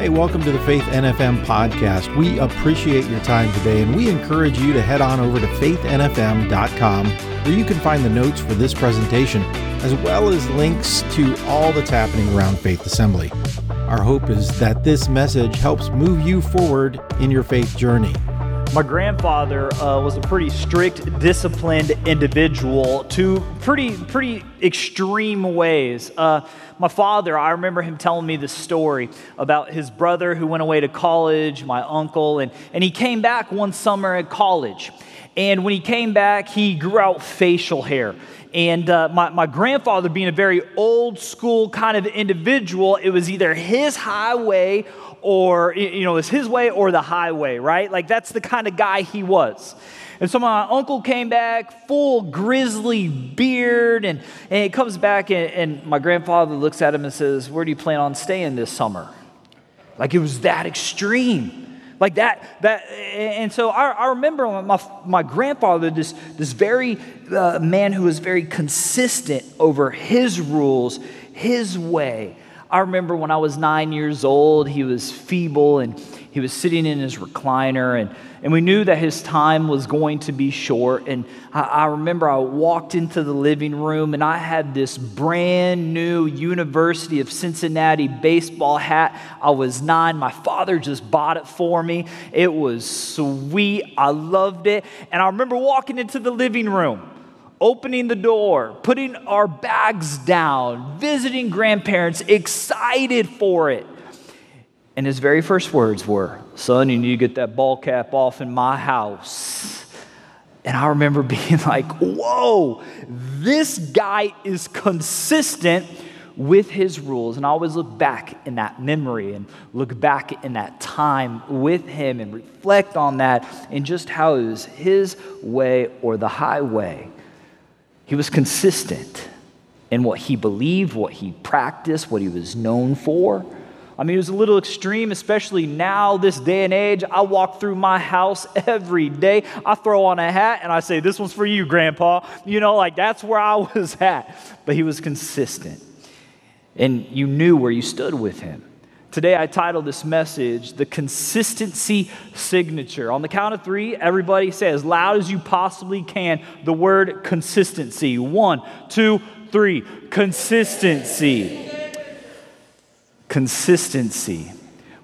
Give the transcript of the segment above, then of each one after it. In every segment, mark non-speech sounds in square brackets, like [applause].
Hey, welcome to the Faith NFM podcast. We appreciate your time today and we encourage you to head on over to faithnfm.com where you can find the notes for this presentation as well as links to all that's happening around Faith Assembly. Our hope is that this message helps move you forward in your faith journey. My grandfather uh, was a pretty strict, disciplined individual to pretty, pretty extreme ways. Uh, my father, I remember him telling me the story about his brother who went away to college, my uncle, and, and he came back one summer at college. And when he came back, he grew out facial hair. And uh, my, my grandfather, being a very old school kind of individual, it was either his highway or, you know, it's his way or the highway, right? Like that's the kind of guy he was. And so my uncle came back, full grizzly beard, and, and he comes back, and, and my grandfather looks at him and says, Where do you plan on staying this summer? Like it was that extreme like that that and so i, I remember my, my grandfather this, this very uh, man who was very consistent over his rules his way I remember when I was nine years old, he was feeble and he was sitting in his recliner, and, and we knew that his time was going to be short. And I, I remember I walked into the living room and I had this brand new University of Cincinnati baseball hat. I was nine. My father just bought it for me. It was sweet. I loved it. And I remember walking into the living room opening the door, putting our bags down, visiting grandparents, excited for it. And his very first words were, Son, you need to get that ball cap off in my house. And I remember [laughs] being like, Whoa, this guy is consistent with his rules. And I always look back in that memory and look back in that time with him and reflect on that and just how it was his way or the highway. He was consistent in what he believed, what he practiced, what he was known for. I mean, it was a little extreme, especially now, this day and age. I walk through my house [laughs] every day. I throw on a hat and I say, This one's for you, Grandpa. You know, like that's where I [laughs] was at. But he was consistent. And you knew where you stood with him. Today, I titled this message, The Consistency Signature. On the count of three, everybody say as loud as you possibly can the word consistency. One, two, three. Consistency. Consistency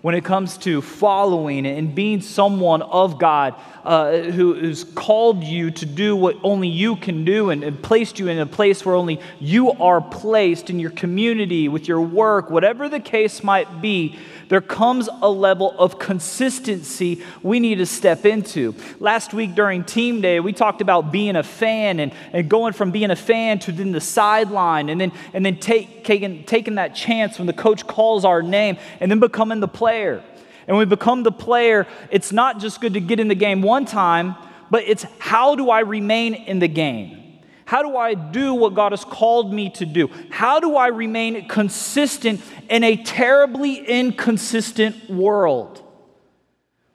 when it comes to following and being someone of God uh, who has called you to do what only you can do and, and placed you in a place where only you are placed in your community, with your work, whatever the case might be there comes a level of consistency we need to step into. Last week during team day, we talked about being a fan and, and going from being a fan to then the sideline and then, and then take, taking, taking that chance when the coach calls our name and then becoming the player. And when we become the player, it's not just good to get in the game one time, but it's how do I remain in the game? How do I do what God has called me to do? How do I remain consistent in a terribly inconsistent world?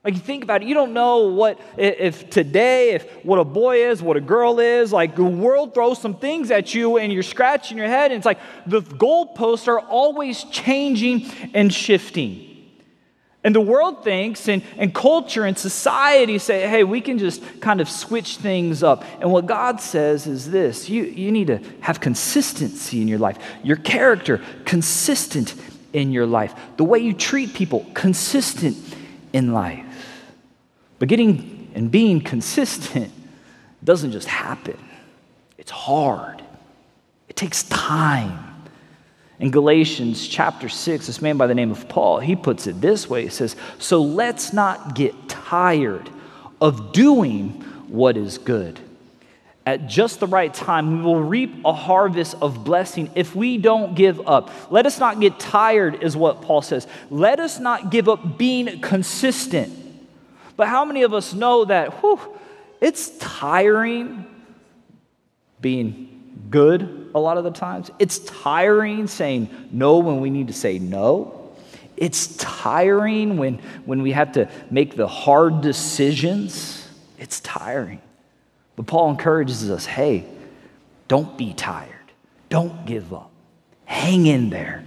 Like you think about it, you don't know what if today, if what a boy is, what a girl is. Like the world throws some things at you, and you're scratching your head, and it's like the goalposts are always changing and shifting. And the world thinks, and, and culture and society say, hey, we can just kind of switch things up. And what God says is this you, you need to have consistency in your life, your character consistent in your life, the way you treat people consistent in life. But getting and being consistent doesn't just happen, it's hard, it takes time. In Galatians chapter 6, this man by the name of Paul, he puts it this way. He says, So let's not get tired of doing what is good. At just the right time, we will reap a harvest of blessing if we don't give up. Let us not get tired, is what Paul says. Let us not give up being consistent. But how many of us know that whew, it's tiring being good a lot of the times. It's tiring saying no when we need to say no. It's tiring when, when we have to make the hard decisions. It's tiring. But Paul encourages us hey, don't be tired. Don't give up. Hang in there.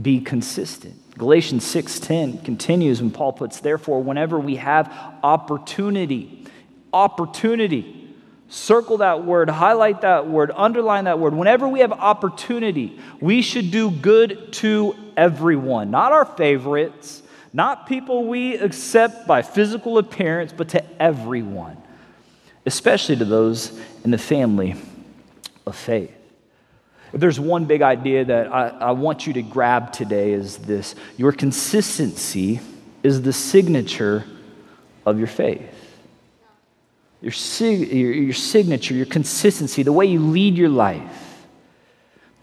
be consistent. Galatians 6:10 continues when Paul puts therefore whenever we have opportunity opportunity circle that word highlight that word underline that word. Whenever we have opportunity we should do good to everyone. Not our favorites not people we accept by physical appearance but to everyone especially to those in the family of faith. If there's one big idea that I, I want you to grab today is this. Your consistency is the signature of your faith. Your, sig- your, your signature, your consistency, the way you lead your life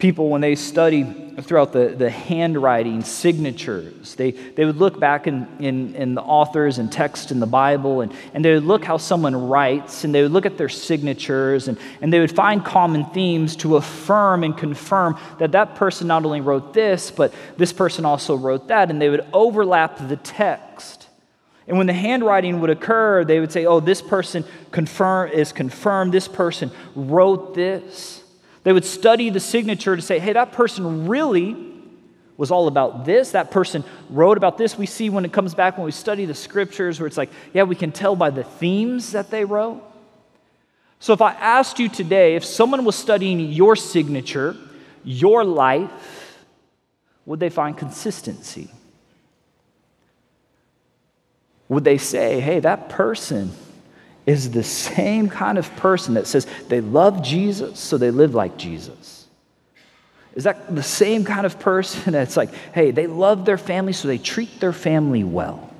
people, when they study throughout the, the handwriting signatures, they, they would look back in, in, in the authors and text in the Bible, and, and they would look how someone writes, and they would look at their signatures, and, and they would find common themes to affirm and confirm that that person not only wrote this, but this person also wrote that, and they would overlap the text. And when the handwriting would occur, they would say, oh, this person confirm, is confirmed, this person wrote this. They would study the signature to say, hey, that person really was all about this. That person wrote about this. We see when it comes back when we study the scriptures where it's like, yeah, we can tell by the themes that they wrote. So if I asked you today, if someone was studying your signature, your life, would they find consistency? Would they say, hey, that person is the same kind of person that says they love Jesus, so they live like Jesus. Is that the same kind of person [laughs] that's like, hey, they love their family, so they treat their family well?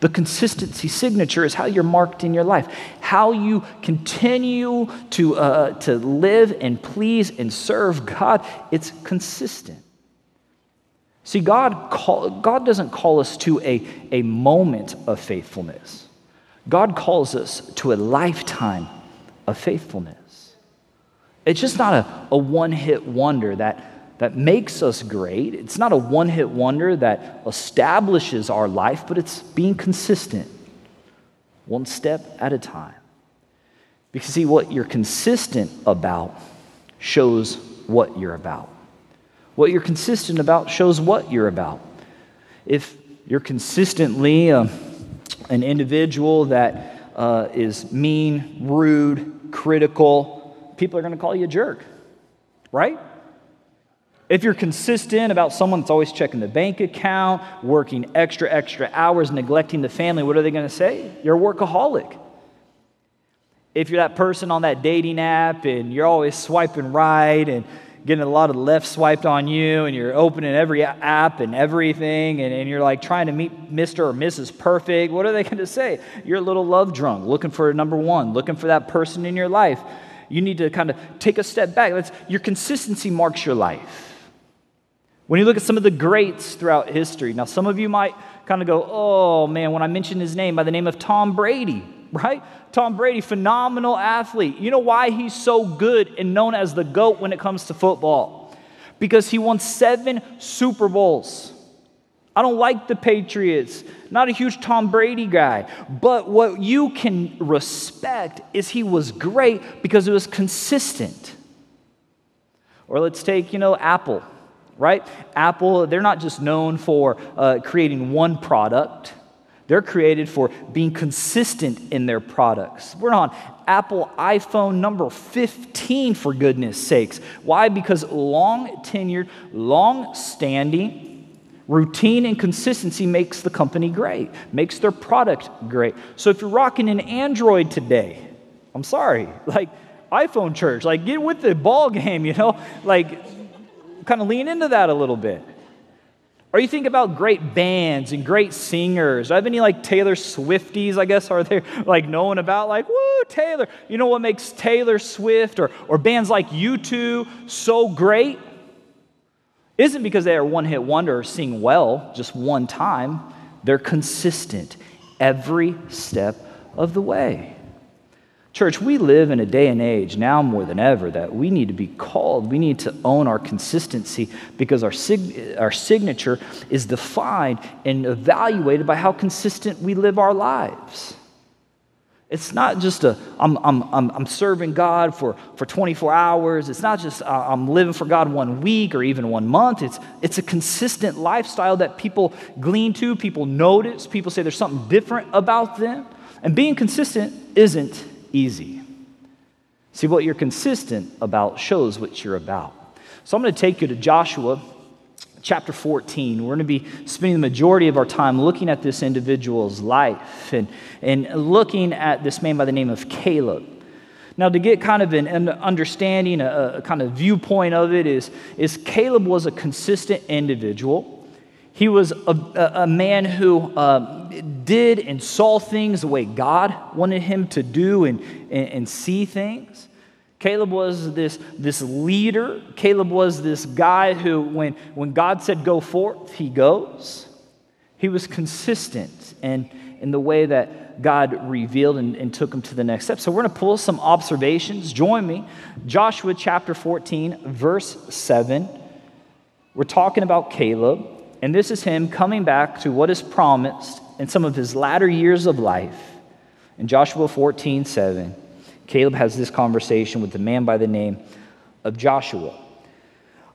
The consistency signature is how you're marked in your life, how you continue to, uh, to live and please and serve God. It's consistent. See, God, call, God doesn't call us to a, a moment of faithfulness. God calls us to a lifetime of faithfulness. It's just not a, a one hit wonder that, that makes us great. It's not a one hit wonder that establishes our life, but it's being consistent, one step at a time. Because, see, what you're consistent about shows what you're about. What you're consistent about shows what you're about. If you're consistently, uh, an individual that uh, is mean, rude, critical, people are going to call you a jerk, right? If you're consistent about someone that's always checking the bank account, working extra, extra hours, neglecting the family, what are they going to say? You're a workaholic. If you're that person on that dating app and you're always swiping right and getting a lot of left swiped on you and you're opening every app and everything and, and you're like trying to meet Mr. or Mrs. Perfect, what are they [laughs] going to say? You're a little love drunk, looking for number one, looking for that person in your life. You need to kind of take a step back. That's, your consistency marks your life. When you look at some of the greats throughout history, now some of you might kind of go, oh man, when I mention his name by the name of Tom Brady, right? Tom Brady, phenomenal athlete. You know why he's so good and known as the GOAT when it comes to football? Because he won seven Super Bowls. I don't like the Patriots. Not a huge Tom Brady guy. But what you can respect is he was great because it was consistent. Or let's take, you know, Apple, right? Apple, they're not just known for uh, creating one product, they're created for being consistent in their products. We're on Apple iPhone number 15, for goodness sakes. Why? Because long tenured, long standing, routine and consistency makes the company great, makes their product great. So if you're rocking an Android today, I'm sorry, [laughs] like iPhone church, like get with the ball game, you know? Like kind of lean into that a little bit. Or you think about great bands and great singers. Do I have any like Taylor Swifties, I guess, [laughs] are there like known about? Like, woo, Taylor. You know what makes Taylor Swift or, or bands like U2 so great? Isn't because they are one hit wonder or sing well just one time. They're consistent every step of the way. Church, we live in a day and age now more than ever that we need to be called. We need to own our consistency because our, sig- our signature is defined and evaluated by how consistent we live our lives. It's not just a, I'm, I'm, I'm, I'm serving God for, for 24 hours. It's not just uh, I'm living for God one week or even one month. It's, it's a consistent lifestyle that people glean to, people notice, people say there's something different about them. And being consistent isn't easy. See, what you're consistent about shows what you're about. So I'm going to take you to Joshua chapter 14. We're going to be spending the majority of our time looking at this individual's life and, and looking at this man by the name of Caleb. Now, to get kind of an understanding, a, a kind of viewpoint of it, is, is Caleb was a consistent individual. He was a, a man who uh, did and saw things the way God wanted him to do and, and, and see things. Caleb was this, this leader. Caleb was this guy who, when, when God said go forth, he goes. He was consistent in, in the way that God revealed and, and took him to the next step. So we're going to pull some observations. Join me. Joshua chapter 14, verse 7. We're talking about Caleb, and this is him coming back to what is promised in some of his latter years of life. In Joshua 14, 7. Caleb has this conversation with a man by the name of Joshua.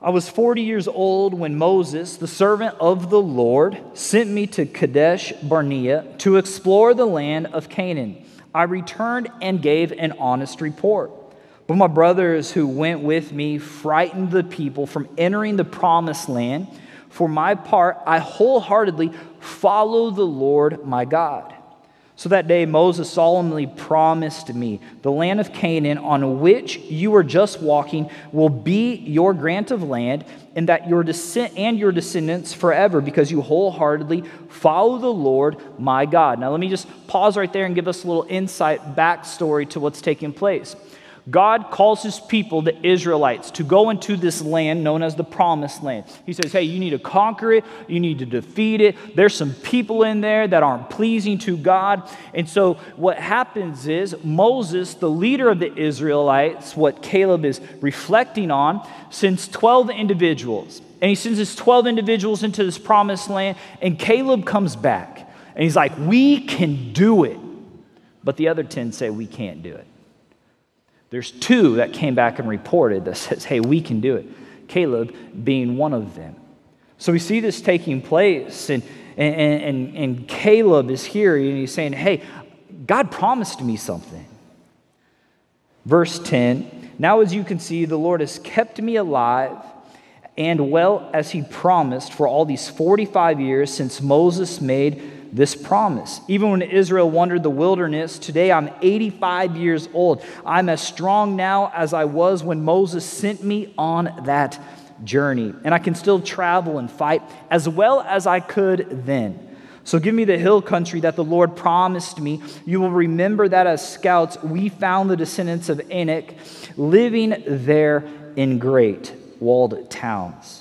I was 40 years old when Moses, the servant of the Lord, sent me to Kadesh Barnea to explore the land of Canaan. I returned and gave an honest report. But my brothers who went with me frightened the people from entering the promised land. For my part, I wholeheartedly follow the Lord my God. So that day, Moses solemnly promised me, The land of Canaan on which you are just walking will be your grant of land, and that your descent and your descendants forever, because you wholeheartedly follow the Lord my God. Now, let me just pause right there and give us a little insight, backstory to what's taking place. God calls his people, the Israelites, to go into this land known as the promised land. He says, Hey, you need to conquer it, you need to defeat it. There's some people in there that aren't pleasing to God. And so, what happens is Moses, the leader of the Israelites, what Caleb is reflecting on, sends 12 individuals. And he sends his 12 individuals into this promised land, and Caleb comes back. And he's like, We can do it. But the other 10 say, We can't do it. There's two that came back and reported that says, hey, we can do it. Caleb being one of them. So we see this taking place, and, and, and, and Caleb is here, and he's saying, hey, God promised me something. Verse 10 Now, as you can see, the Lord has kept me alive and well as he promised for all these 45 years since Moses made this promise. Even when Israel wandered the wilderness, today I'm 85 years old. I'm as strong now as I was when Moses sent me on that journey. And I can still travel and fight as well as I could then. So give me the hill country that the Lord promised me. You will remember that as scouts, we found the descendants of Anak living there in great walled towns.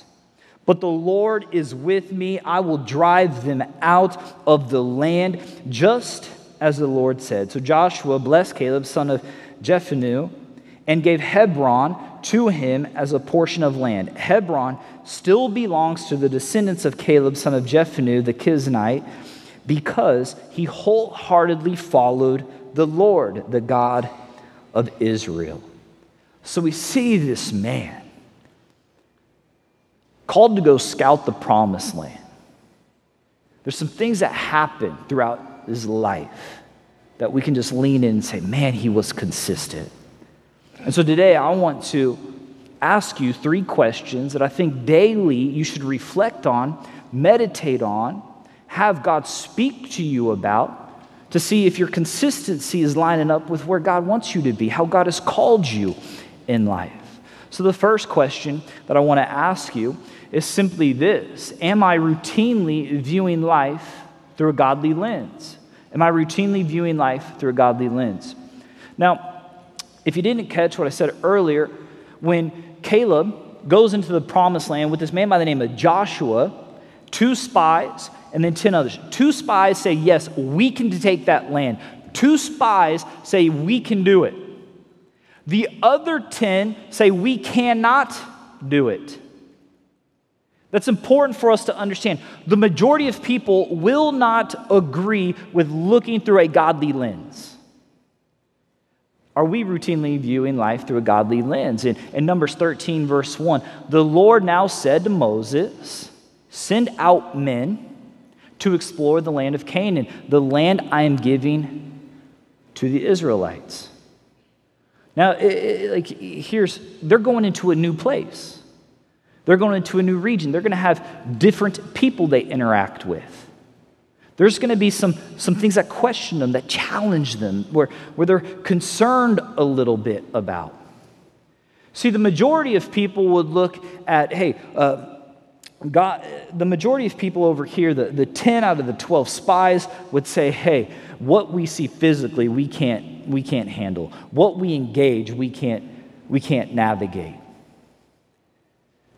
But the Lord is with me. I will drive them out of the land, just as the Lord said. So Joshua blessed Caleb, son of Jephunneh, and gave Hebron to him as a portion of land. Hebron still belongs to the descendants of Caleb, son of Jephunneh, the Kenizzite, because he wholeheartedly followed the Lord, the God of Israel. So we see this man called to go scout the promised land. There's some things that happen throughout his life that we can just lean in and say, man, he was consistent. And so today I want to ask you three questions that I think daily you should reflect on, meditate on, have God speak to you about to see if your consistency is lining up with where God wants you to be, how God has called you in life. So, the first question that I want to ask you is simply this Am I routinely viewing life through a godly lens? Am I routinely viewing life through a godly lens? Now, if you didn't catch what I said earlier, when Caleb goes into the promised land with this man by the name of Joshua, two spies, and then 10 others. Two spies say, Yes, we can take that land. Two spies say, We can do it. The other 10 say, We cannot do it. That's important for us to understand. The majority of people will not agree with looking through a godly lens. Are we routinely viewing life through a godly lens? In, in Numbers 13, verse 1, the Lord now said to Moses, Send out men to explore the land of Canaan, the land I am giving to the Israelites. Now, it, it, like here's they're going into a new place. They're going into a new region. They're going to have different people they interact with. There's going to be some, some things that question them, that challenge them, where, where they're concerned a little bit about. See, the majority of people would look at, hey, uh, God, the majority of people over here, the, the 10 out of the 12 spies, would say, hey, what we see physically, we can't, we can't handle. What we engage, we can't, we can't navigate.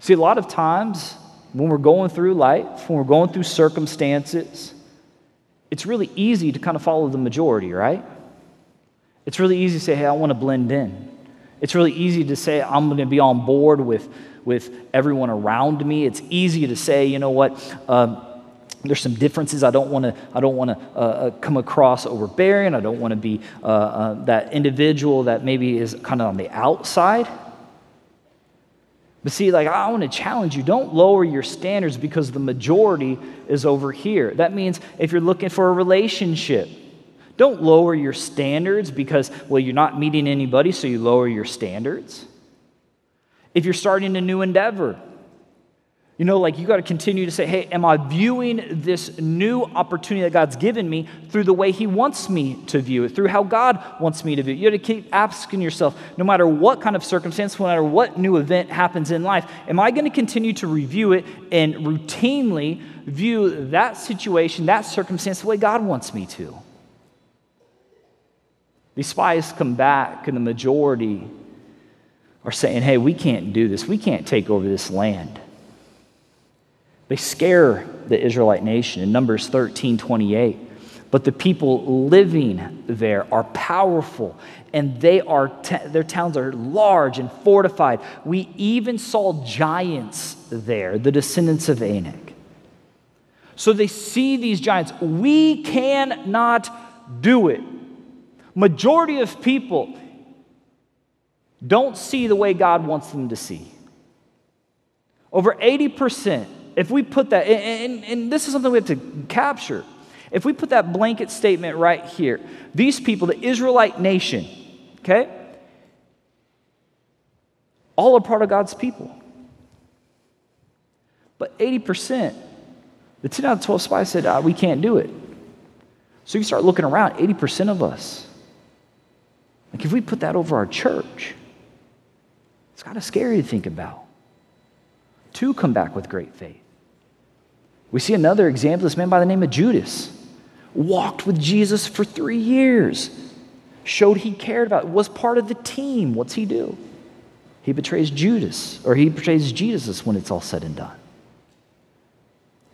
See, a lot of times when we're going through life, when we're going through circumstances, it's really easy to kind of follow the majority, right? It's really easy to say, hey, I want to blend in. It's really easy to say, I'm going to be on board with, with everyone around me. It's easy to say, you know what, um, there's some differences. I don't want to. I don't want to uh, uh, come across overbearing. I don't want to be uh, uh, that individual that maybe is kind of on the outside. But see, like, I want to challenge you don't lower your standards because the majority is over here. That means if you're looking for a relationship, don't lower your standards because, well, you're not meeting anybody, so you lower your standards. If you're starting a new endeavor, you know, like you got to continue to say, hey, am I viewing this new opportunity that God's given me through the way He wants me to view it, through how God wants me to view it? You got to keep asking yourself, no matter what kind of circumstance, no matter what new event happens in life, am I going to continue to review it and routinely view that situation, that circumstance, the way God wants me to? These spies come back, and the majority are saying, hey, we can't do this. We can't take over this land. They scare the Israelite nation in Numbers 13 28. But the people living there are powerful and they are their towns are large and fortified. We even saw giants there, the descendants of Anak. So they see these giants. We cannot do it. Majority of people don't see the way God wants them to see. Over 80% if we put that, and, and, this is something we have to capture. If we put that blanket statement right here, these people, the Israelite nation, okay, all are part of God's people. But 80%, the 10 out of 12 spies said, ah, we can't do it. So you start looking around, 80% of us. Like if we put that over our church, it's kind of scary to think about. Two come back with great faith. We see another example this man by the name of Judas walked with Jesus for three years, showed he cared about, was part of the team. What's he do? He betrays Judas, or he betrays Jesus when it's all said and done.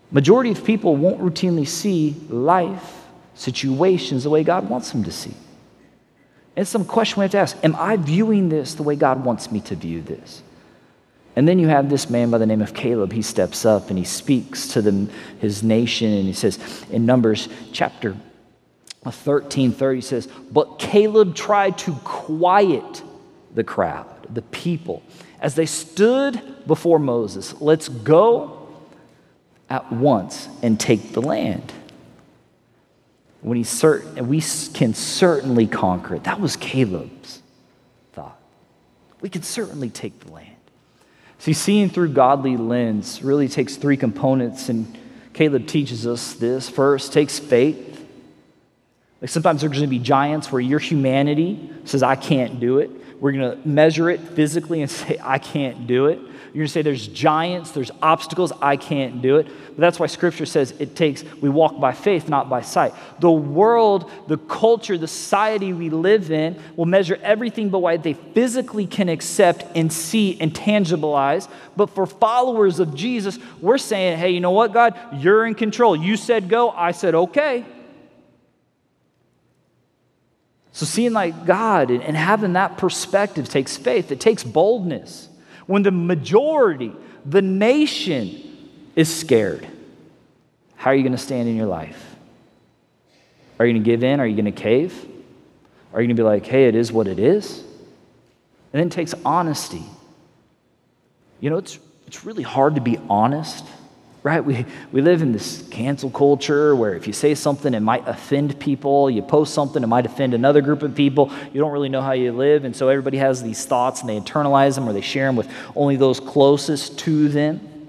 Majority of people won't routinely see life, situations, the way God wants them to see. It's some question we have to ask Am I viewing this the way God wants me to view this? And then you have this man by the name of Caleb. He steps up and he speaks to the, his nation. And he says in Numbers chapter 13 30 he says, But Caleb tried to quiet the crowd, the people, as they stood before Moses. Let's go at once and take the land. When he certain, we can certainly conquer it. That was Caleb's thought. We can certainly take the land. See, seeing through godly lens really takes three components, and Caleb teaches us this. First, takes faith. Like sometimes there's going to be giants where your humanity says, I can't do it. We're going to measure it physically and say, I can't do it. You're going to say there's giants, there's obstacles, I can't do it. But that's why scripture says it takes, we walk by faith, not by sight. The world, the culture, the society we live in will measure everything but what they physically can accept and see and tangibilize. But for followers of Jesus, we're saying, hey, you know what, God? You're in control. You said go, I said okay. So, seeing like God and, having that perspective takes faith, it takes boldness when the majority, the nation, is scared, how are you going to stand in your life? Are you going to give in? Are you going to cave? Are you going to be like, hey, it is what it is? And then it takes honesty. You know, it's, it's really hard to be honest, right? We, we live in this cancel culture where if you say something, it might offend people. You post something, it might offend another group of people. You don't really know how you live. And so everybody has these thoughts and they internalize them or they share them with only those closest to them.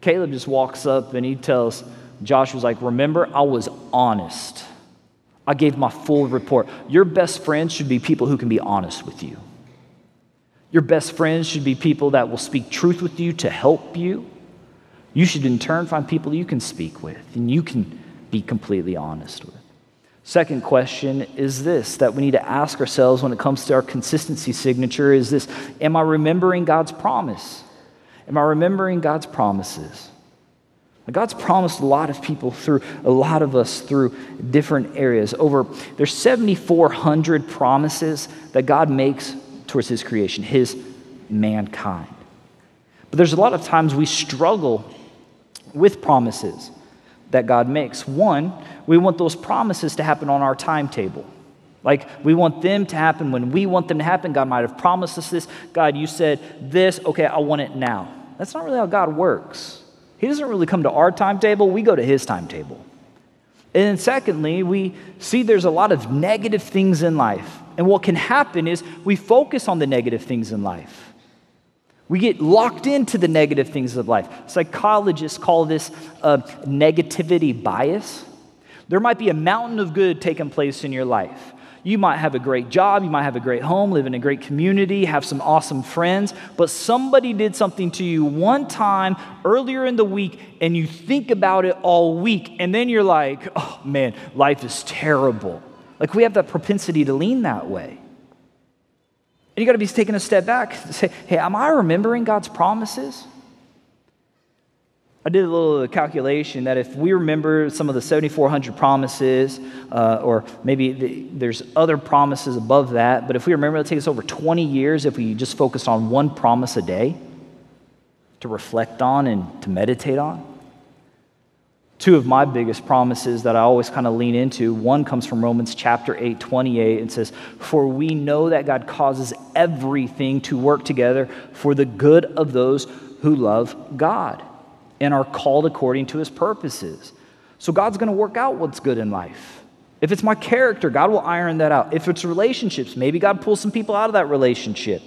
Caleb just walks up and he tells Joshua's like, Remember, I was honest. I gave my full report. Your best friends should be people who can be honest with you. Your best friends should be people that will speak truth with you to help you. You should, in turn, find people you can speak with and you can be completely honest with. Second question is this that we need to ask ourselves when it comes to our consistency signature is this Am I remembering God's promise? Am I remembering God's promises? God's promised a lot of people through a lot of us through different areas. Over there's 7,400 promises that God makes towards His creation, His mankind. But there's a lot of times we struggle with promises that God makes. One, we want those promises to happen on our timetable. Like we want them to happen when we want them to happen. God might have promised us this. God, you said this. Okay, I want it now. That's not really how God works. He doesn't really come to our timetable, we go to his timetable. And then, secondly, we see there's a lot of negative things in life. And what can happen is we focus on the negative things in life. We get locked into the negative things of life. Psychologists call this a negativity bias. There might be a mountain of good taking place in your life. You might have a great job, you might have a great home, live in a great community, have some awesome friends, but somebody did something to you one time earlier in the week and you think about it all week, and then you're like, oh man, life is terrible. Like we have that propensity to lean that way. And you got to be taking a step back and say, hey, am I remembering God's promises? I did a little calculation that if we remember some of the 7,400 promises, uh, or maybe the, there's other promises above that, but if we remember, it takes us over 20 years if we just focus on one promise a day to reflect on and to meditate on. Two of my biggest promises that I always kind of lean into one comes from Romans chapter 8, 28. It says, For we know that God causes everything to work together for the good of those who love God and are called according to his purposes. So God's going to work out what's good in life. If it's my character, God will iron that out. If it's relationships, maybe God pulls some people out of that relationship.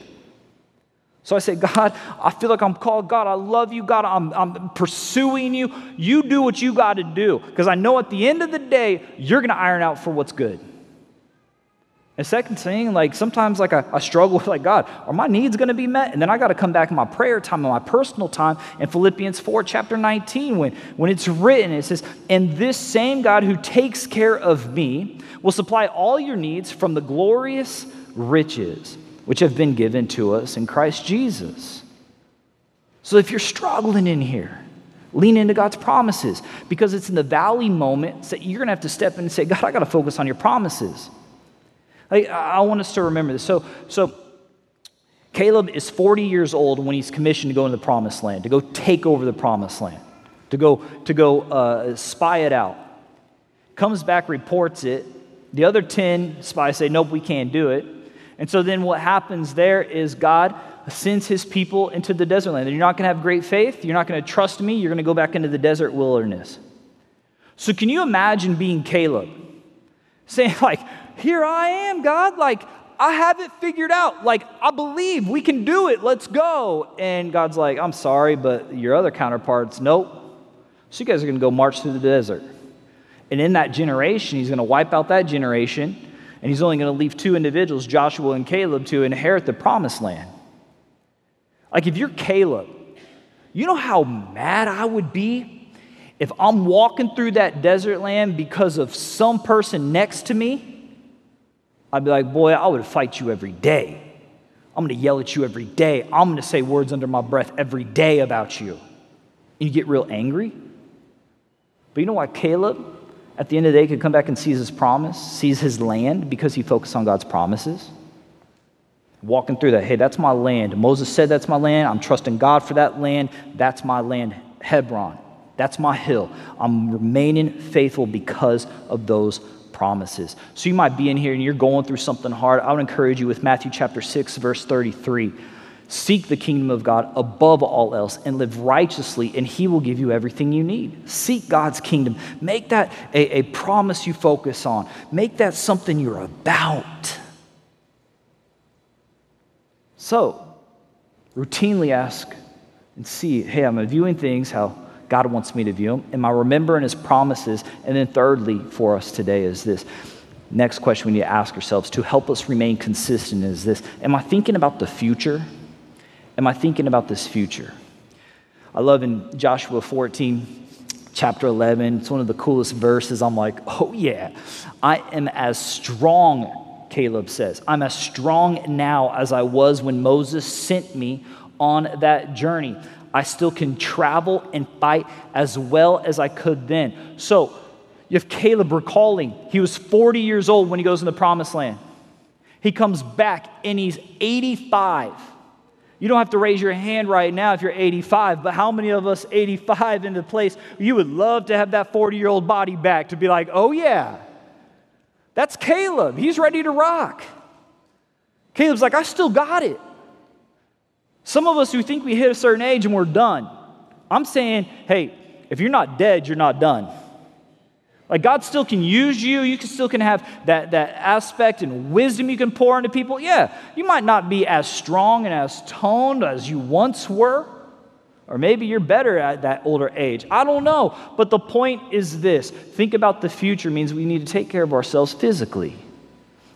So I say, God, I feel like I'm called. God, I love you. God, I'm, I'm pursuing you. You do what you got to do. Because I know at the end of the day, you're going to iron out for what's good. And second thing, like sometimes like I, I struggle with like God, are my needs going to be met? And then I got to come back in my prayer time and my personal time in Philippians 4, chapter 19, when, when it's written, it says, And this same God who takes care of me will supply all your needs from the glorious riches which have been given to us in Christ Jesus. So if you're struggling in here, lean into God's promises because it's in the valley moments that you're going to have to step in and say, God, I got to focus on your promises. I, I want us to remember this. So, so Caleb is 40 years old when he's commissioned to go into the promised land, to go take over the promised land, to go, to go uh, spy it out. Comes back, reports it. The other 10 spies say, Nope, we can't do it. And so then what happens there is God sends his people into the desert land. You're not going to have great faith. You're not going to trust me. You're going to go back into the desert wilderness. So, can you imagine being Caleb? Saying, [laughs] like, here I am, God. Like, I have it figured out. Like, I believe we can do it. Let's go. And God's like, I'm sorry, but your other counterparts, nope. So you guys are going to go march through the desert. And in that generation, he's going to wipe out that generation. And he's only going to leave two individuals, Joshua and Caleb, to inherit the promised land. Like, if you're Caleb, you know how mad I would be if I'm walking through that desert land because of some person next to me I'd be like, boy, I would fight you every day. I'm going to yell at you every day. I'm going to say words under my breath every day about you. And you get real angry. But you know why Caleb, at the end of the day, could come back and seize his promise, seize his land because he focused on God's promises? Walking through that, hey, that's my land. Moses said that's my land. I'm trusting God for that land. That's my land, Hebron. That's my hill. I'm remaining faithful because of those promises. So you might be in here and you're going through something hard. I would encourage you with Matthew chapter 6, verse 33. Seek the kingdom of God above all else and live righteously, and He will give you everything you need. Seek God's kingdom. Make that a, a promise you focus on, make that something you're about. So, routinely ask and see hey, I'm viewing things how God wants me to view them? Am I remembering His promises? And then, thirdly, for us today is this. Next question we need to ask ourselves to help us remain consistent is this Am I thinking about the future? Am I thinking about this future? I love in Joshua 14, chapter 11, it's one of the coolest verses. I'm like, oh yeah, I am as strong, Caleb says. I'm as strong now as I was when Moses sent me on that journey. I still can travel and fight as well as I could then. So, you have Caleb recalling he was 40 years old when he goes in the promised land. He comes back and he's 85. You don't have to raise your hand right now if you're 85, but how many of us 85 in the place you would love to have that 40 year old body back to be like, oh yeah, that's Caleb. He's ready to rock. Caleb's like, I still got it. Some of us who think we hit a certain age and we're done, I'm saying, hey, if you're not dead, you're not done. Like God still can use you. You can still can have that, that aspect and wisdom you can pour into people. Yeah, you might not be as strong and as toned as you once were. Or maybe you're better at that older age. I don't know. But the point is this think about the future means we need to take care of ourselves physically.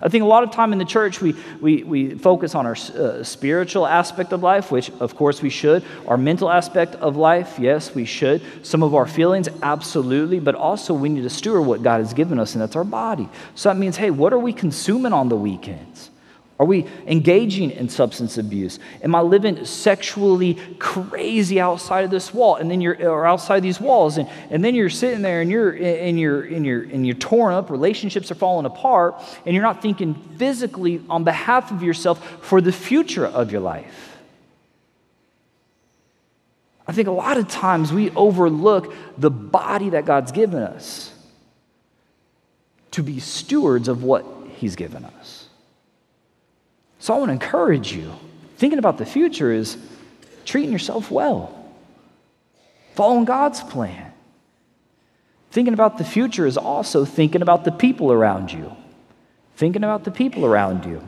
I think a lot of time in the church, we, we, we focus on our uh, spiritual aspect of life, which of course we should. Our mental aspect of life, yes, we should. Some of our feelings, absolutely. But also, we need to steward what God has given us, and that's our body. So that means, hey, what are we consuming on the weekends? Are we engaging in substance abuse? Am I living sexually crazy outside of this wall? And then you're or outside these walls, and, and then you're sitting there and you're and you're and you're and you're torn up, relationships are falling apart, and you're not thinking physically on behalf of yourself for the future of your life. I think a lot of times we overlook the body that God's given us to be stewards of what He's given us. So I want to encourage you. Thinking about the future is treating yourself well, following God's plan. Thinking about the future is also thinking about the people around you. Thinking about the people around you.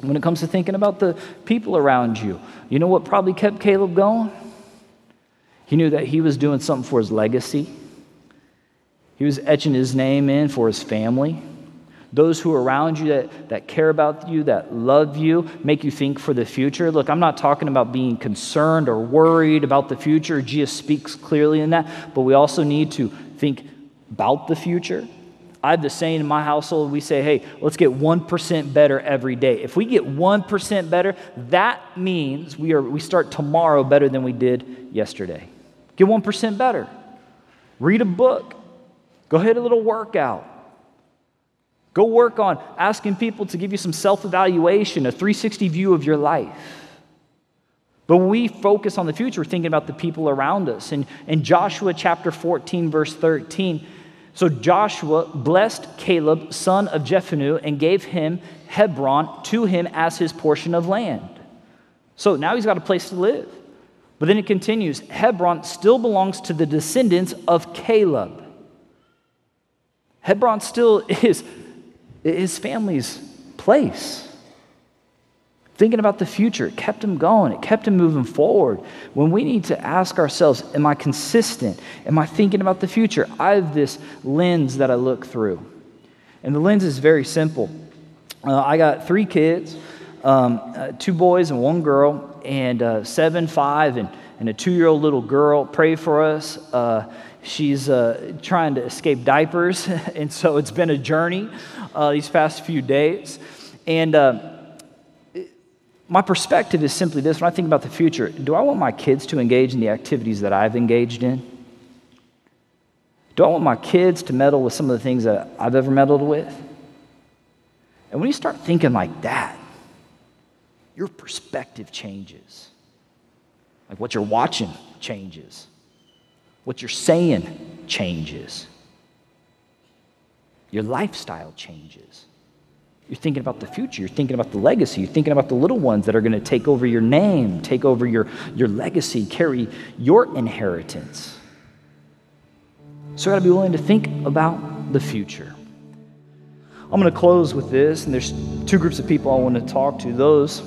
When it comes to thinking about the people around you, you know what probably kept Caleb going? He knew that he was doing something for his legacy. He was etching his name in for his family those who are around you that, that care about you, that love you, make you think for the future. Look, I'm not talking about being concerned or worried about the future. Jesus speaks clearly in that, but we also need to think about the future. I have the saying in my household, we say, hey, let's get 1% better every day. If we get 1% better, that means we, are, we start tomorrow better than we did yesterday. Get 1% better. Read a book. Go hit a little workout. Go work on asking people to give you some self evaluation, a 360 view of your life. But we focus on the future, thinking about the people around us. And in Joshua chapter 14, verse 13, so Joshua blessed Caleb, son of Jephunneh, and gave him Hebron to him as his portion of land. So now he's got a place to live. But then it continues Hebron still belongs to the descendants of Caleb. Hebron still [laughs] is his family's place. Thinking about the future, it kept him going, it kept him moving forward. When we need to ask ourselves, Am I consistent? Am I thinking about the future? I have this lens that I look through. And the lens is very simple. Uh, I got three kids um, uh, two boys and one girl, and uh, seven, five, and, and a two year old little girl. Pray for us. She's uh, trying to escape diapers, [laughs] and so it's been a journey uh, these past few days. And uh, my perspective is simply this when I think about the future, do I want my kids to engage in the activities that I've engaged in? Do I want my kids to meddle with some of the things that I've ever meddled with? And when you start thinking like that, your perspective changes. Like what you're watching changes, what you're saying changes. your lifestyle changes. You're thinking about the future. You're thinking about the legacy. You're thinking about the little ones that are going to take over your name, take over your, your legacy, carry your inheritance. So I got to be willing to think about the future. I'm going to close with this, and there's two groups of people I want to talk to. Those,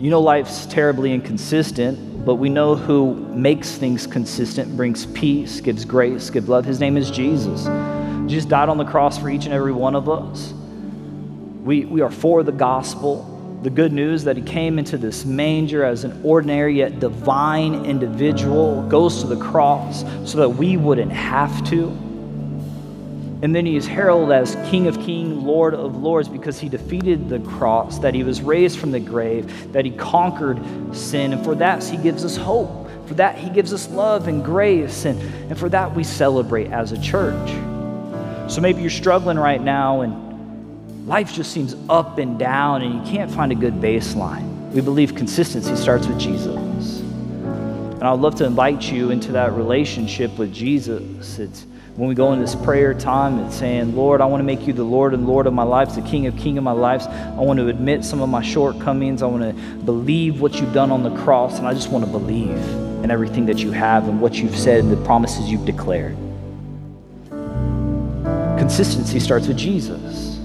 you know, life's terribly inconsistent, but we know who makes things consistent, brings peace, gives grace, gives love. His name is Jesus. Jesus died on the cross for each and every one of us. We, we are for the gospel, the good news that he came into this manger as an ordinary yet divine individual, goes to the cross so that we wouldn't have to. And then he is heralded as King of Kings, Lord of Lords, because he defeated the cross, that he was raised from the grave, that he conquered sin. And for that, he gives us hope. For that, he gives us love and grace. And, and for that, we celebrate as a church. So maybe you're struggling right now and life just seems up and down and you can't find a good baseline. We believe consistency starts with Jesus. And I'd love to invite you into that relationship with Jesus. It's when we go in this prayer time, and saying, Lord, I want to make you the Lord and Lord of my life, the King of King of my life. I want to admit some of my shortcomings. I want to believe what you've done on the cross, and I just want to believe in everything that you have and what you've said and the promises you've declared. Consistency starts with Jesus.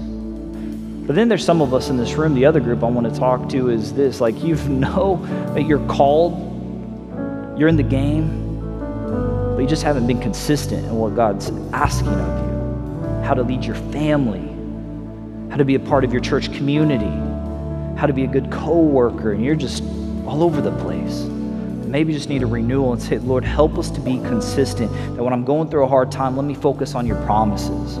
But then there's some of us in this room, the other group I want to talk to is this like, you [laughs] know that you're called, you're in the game, but you just haven't been consistent in what God's asking of you. How to lead your family, how to be a part of your church community, how to be a good co worker, and you're just all over the place maybe just need a renewal and say, Lord, help us to be consistent. That when I'm going through a hard time, let me focus on your promises.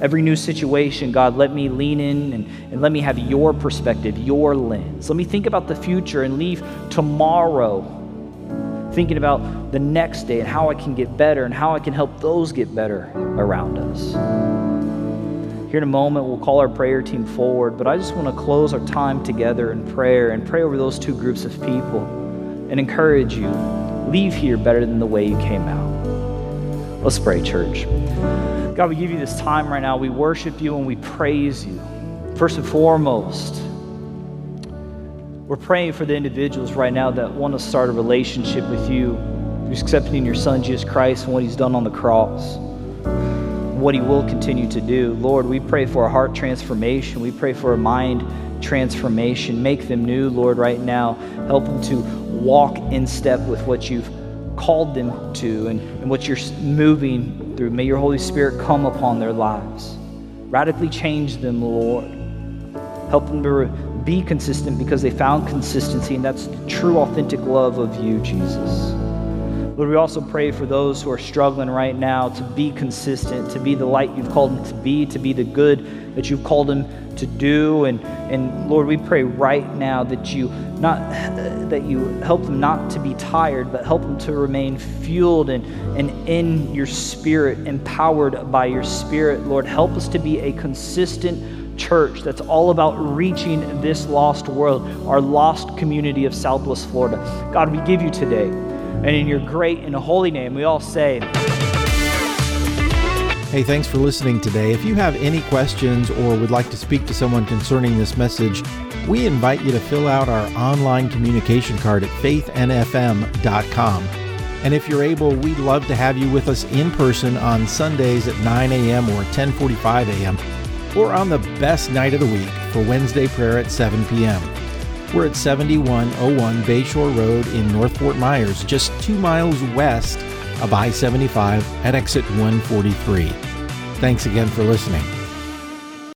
Every new situation, God, let me lean in and, and let me have your perspective, your lens. Let me think about the future and leave tomorrow thinking about the next day and how I can get better and how I can help those get better around us. Here in a moment, we'll call our prayer team forward, but I just want to close our time together in prayer and pray over those two groups of people and encourage you leave here better than the way you came out. Let's pray, church. God, we give you this time right now. We worship you and we praise you. First and foremost, we're praying for the individuals right now that want to start a relationship with you through accepting your Son, Jesus Christ, and what He's done on the cross, what He will continue to do. Lord, we pray for a heart transformation. We pray for a mind transformation. Make them new, Lord, right now. Help them to walk in step with what you've called them to and, and what you're moving through. May your Holy Spirit come upon their lives. Radically change them, Lord. Help them to be consistent because they found consistency, and that's the true, authentic love of you, Jesus. Lord, we also pray for those who are struggling right now to be consistent, to be the light you've called them to be, to be the good that you've called them to do. And, and Lord, we pray right now that you not that you help them not to be tired, but help them to remain fueled and, and in your spirit, empowered by your spirit. Lord, help us to be a consistent church that's all about reaching this lost world, our lost community of Southwest Florida. God, we give you today. And in your great and holy name, we all say, Hey, thanks for listening today. If you have any questions or would like to speak to someone concerning this message, we invite you to fill out our online communication card at faithnfm.com. And if you're able, we'd love to have you with us in person on Sundays at 9 a.m. or 10:45 a.m. or on the best night of the week for Wednesday prayer at 7 p.m. We're at 7101 Bayshore Road in North Fort Myers, just 2 miles west of I 75 at exit 143. Thanks again for listening.